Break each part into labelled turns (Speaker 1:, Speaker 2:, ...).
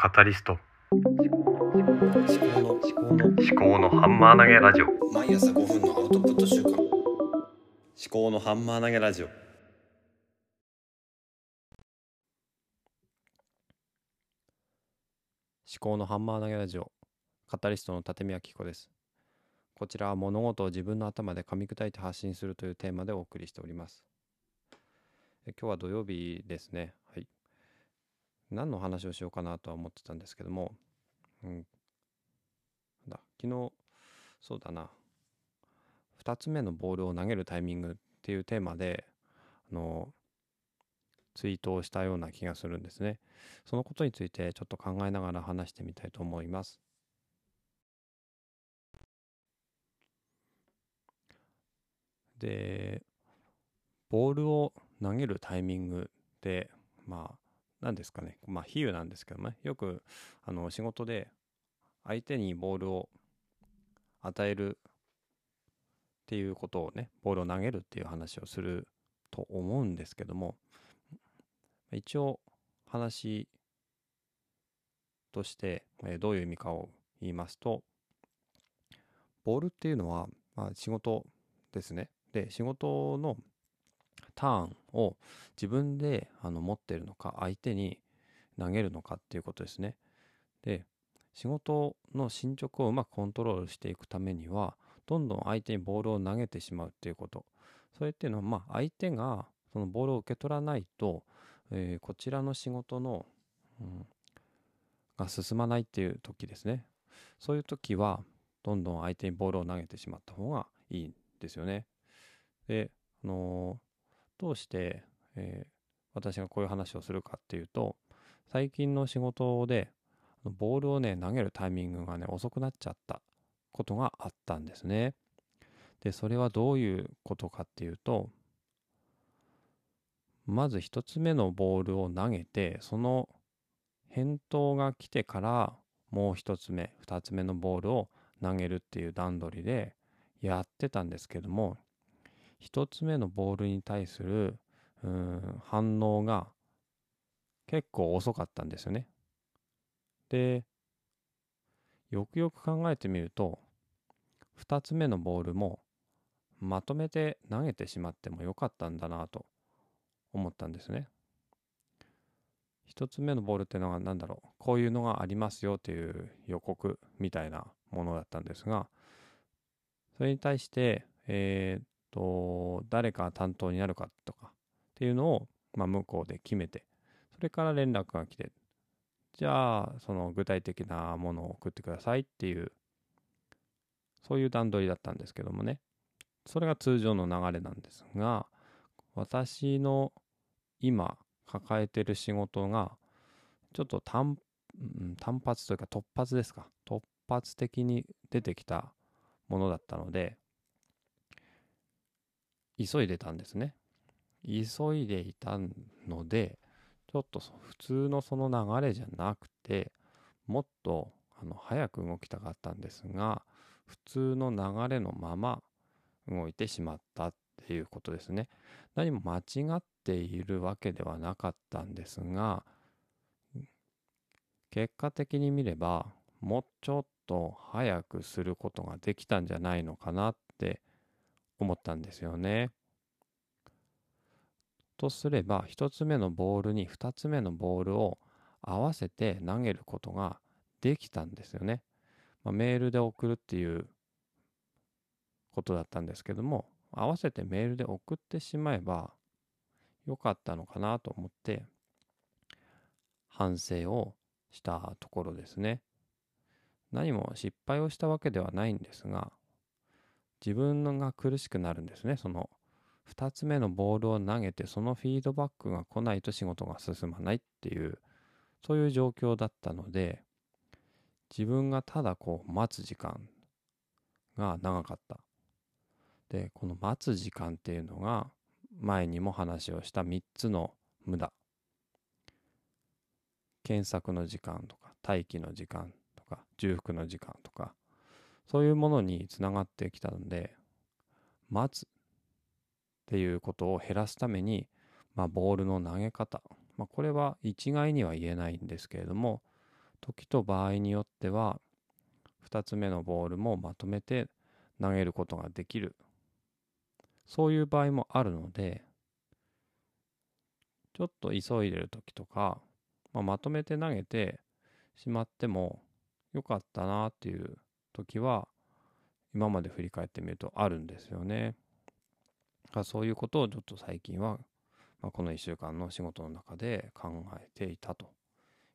Speaker 1: カタリスト。
Speaker 2: 思考の思考の
Speaker 1: 思考のハンマー投げラジオ。
Speaker 2: 毎朝5分のアウトプット週間思考のハンマー投げラジオ。思考のハンマー投げラジオ。カタリストの立宮紀子です。こちらは物事を自分の頭で噛み砕いて発信するというテーマでお送りしております。え今日は土曜日ですね。はい何の話をしようかなとは思ってたんですけども、うん、だ昨日そうだな。2つ目のボールを投げるタイミングっていうテーマであのツイートをしたような気がするんですね。そのことについてちょっと考えながら話してみたいと思います。でボールを投げるタイミングってまあ何ですかね。まあ比喩なんですけどね。よくあの仕事で相手にボールを与えるっていうことをねボールを投げるっていう話をすると思うんですけども。一応話として、えどういう意味かを言いますとボールっていうのは、まあ、仕事ですね。で仕事のターンを自分であの持ってるのか相手に投げるのかっていうことですね。で仕事の進捗をうまくコントロールしていくためにはどんどん相手にボールを投げてしまうっていうこと。それっていうのはまあ相手がそのボールを受け取らないと、えーこちらの仕事の、うんが進まないっていう時ですね。そういう時はどんどん相手にボールを投げてしまった方がいいんですよね。であのーどうして、えー私がこういう話をするかっていうと最近の仕事でボールをね投げるタイミングがね遅くなっちゃったことがあったんですね。でそれはどういうことかっていうとまず一つ目のボールを投げてその返答が来てからもう一つ目二つ目のボールを投げるっていう段取りでやってたんですけども一つ目のボールに対するうん反応が結構遅かったんですよね。でよくよく考えてみると2つ目のボールもまとめて投げてしまってもよかったんだなと思ったんですね。1つ目のボールってのが何だろうこういうのがありますよという予告みたいなものだったんですがそれに対してえーと誰が担当になるかとかっていうのを、まあ、向こうで決めてそれから連絡が来てじゃあその具体的なものを送ってくださいっていうそういう段取りだったんですけどもね。それが通常の流れなんですが私の今抱えてる仕事がちょっと単単発というか突発ですか。突発的に出てきたものだったので急いでたんですね。急いでいたのでちょっと普通のその流れじゃなくてもっとあの早く動きたかったんですが普通の流れのまま動いてしまったっていうことですね。何も間違っているわけではなかったんですが結果的に見ればもうちょっと早くすることができたんじゃないのかなって思ったんですよね。とすれば1つ目のボールに2つ目のボールを合わせて投げることができたんですよね。まあ、メールで送るっていうことだったんですけども合わせてメールで送ってしまえばよかったのかなと思って反省をしたところですね。何も失敗をしたわけではないんですが自分が苦しくなるんですね。その2つ目のボールを投げてそのフィードバックが来ないと仕事が進まないっていうそういう状況だったので自分がただこう待つ時間が長かった。でこの待つ時間っていうのが前にも話をした3つの無駄。検索の時間とか待機の時間とか重複の時間とかそういうものにつながってきたので待つっていうことを減らすために、まあ、ボールの投げ方、まあ、これは一概には言えないんですけれども時と場合によっては2つ目のボールもまとめて投げることができる。そういう場合もあるのでちょっと急いでる時とか、まあ、まとめて投げてしまってもよかったなっていう時は今まで振り返ってみるとあるんですよね。そういうことをちょっと最近は、まあ、この1週間の仕事の中で考えていたと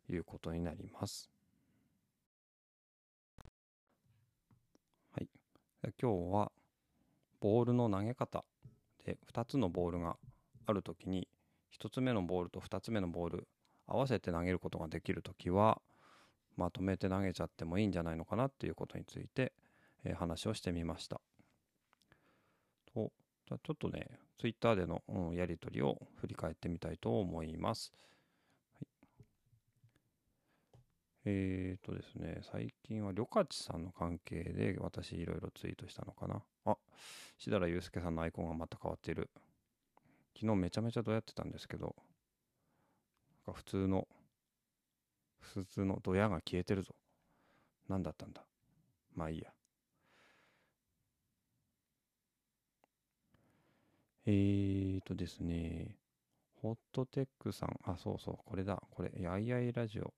Speaker 2: いうことになります。はい。今日はボールの投げ方で2つのボールがあるときに1つ目のボールと2つ目のボール合わせて投げることができるときはまとめて投げちゃってもいいんじゃないのかなっていうことについて、えー、話をしてみました。とじゃちょっとね、ツイッターでの、うん、やり取りを振り返ってみたいと思います。はい、えーとですね、最近はりょかちさんの関係で私いろいろツイートしたのかな。あ、しだらゆうすけさんのアイコンがまた変わっている。昨日めちゃめちゃどうやってたんですけど、なんか普通の普通のドヤが消えてるぞ。何だったんだ？まあいいや。えーとですね、ホットテックさん、あ、そうそう、これだ、これ、やいやいラジオ。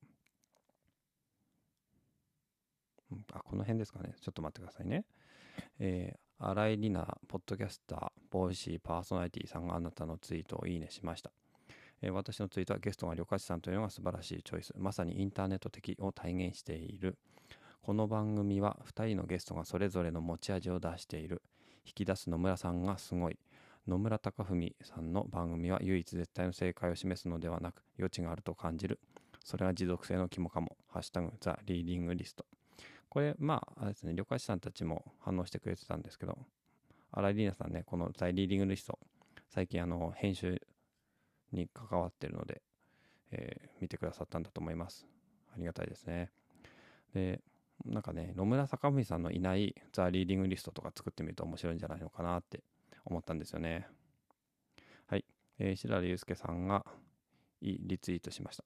Speaker 2: あ、この辺ですかね。ちょっと待ってくださいね。えー、新井里奈、ポッドキャスター、ボイシー、パーソナリティさんがあなたのツイートをいいねしました。えー、私のツイートはゲストが旅客さんというのが素晴らしいチョイス。まさにインターネット的を体現している。この番組は2人のゲストがそれぞれの持ち味を出している。引き出す野村さんがすごい。野村貴文さんの番組は唯一絶対の正解を示すのではなく余地があると感じる。それが持続性の肝かも。ハッシュタグザ・リーディングリスト。これ、まあ、あれですね、旅客士さんたちも反応してくれてたんですけど、新井里奈さんね、このザ・リーディングリスト、最近あの、編集に関わってるので、えー、見てくださったんだと思います。ありがたいですね。で、なんかね、野村高文さんのいないザ・リーディングリストとか作ってみると面白いんじゃないのかなって思ったんですよね。はい。えー、白良祐介さんがリツイートしました。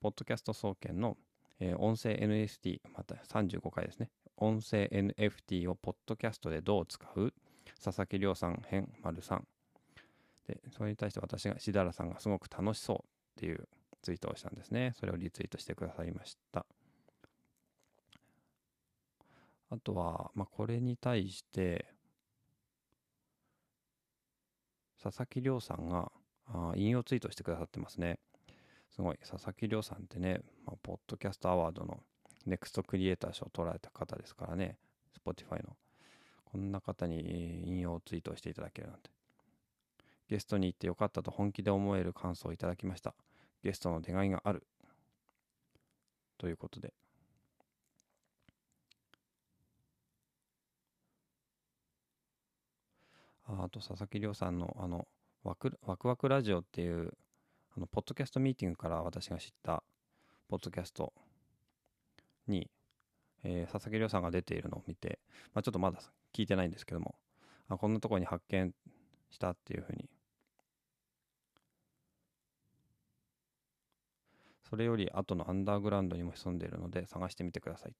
Speaker 2: ポッドキャスト総研の、えー、音声 NFT、また35回ですね。音声 NFT をポッドキャストでどう使う？佐々木亮さん編丸さんで、それに対して私が、しだらさんがすごく楽しそうっていうツイートをしたんですね。それをリツイートしてくださいました。あとは、まあ、これに対して、佐々木亮さんがあ引用ツイートしてくださってますね。すごい。佐々木亮さんってね、まあ、ポッドキャストアワードのネクストクリエイター賞を取られた方ですからね、Spotify の。こんな方に引用ツイートをしていただけるなんて。ゲストに行ってよかったと本気で思える感想をいただきました。ゲストの出がいがある。ということで。あと、佐々木亮さんの、あの、ワクワクワクラジオっていう、あの、ポッドキャストミーティングから私が知った、ポッドキャストに、えー、佐々木亮さんが出ているのを見て、まあ、ちょっとまだ聞いてないんですけども、あこんなところに発見したっていうふうにそれより後のアンダーグラウンドにも潜んでいるので探してみてください。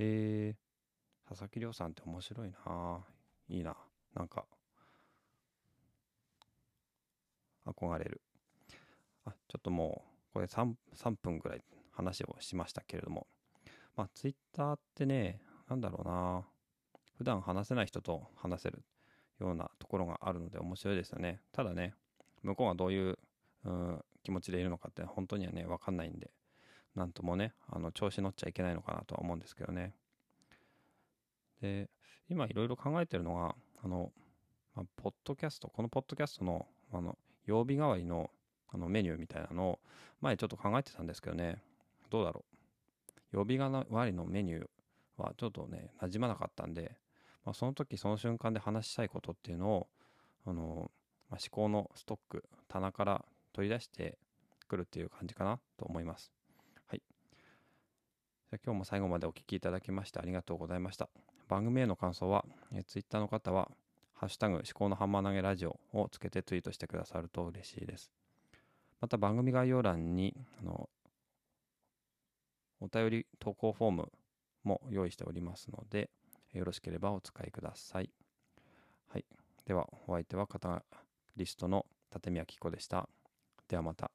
Speaker 2: えー、佐々木亮さんって面白いないいな。なんか、憧れる。あ、ちょっともう、これ 3, 3分ぐらい話をしましたけれども、まあ、ツイッターってね、なんだろうな。普段話せない人と話せるようなところがあるので面白いですよね。ただね、向こうがどういう、うん、気持ちでいるのかって本当にはね、わかんないんで、なんともね、あの、調子乗っちゃいけないのかなとは思うんですけどね。で、今いろいろ考えてるのが、あの、まあ、ポッドキャスト、このポッドキャストの、あの、曜日代わりのあのメニューみたいなのを前ちょっと考えてたんですけどね、どうだろう。曜日代わりのメニューはちょっとね、馴染まなかったんで、まあ、その時その瞬間で話したいことっていうのを、あの、まあ、思考のストック、棚から取り出してくるっていう感じかなと思います。はい。じゃ今日も最後までお聴きいただきましてありがとうございました。番組への感想は、え Twitter の方は、ハッシュタグ思考のハンマー投げラジオをつけてツイートしてくださると嬉しいです。また番組概要欄に、あの、お便り投稿フォームも用意しておりますので、よろしければお使いください。はい。では、お相手はカタリストの立宮紀子でした。ではまた。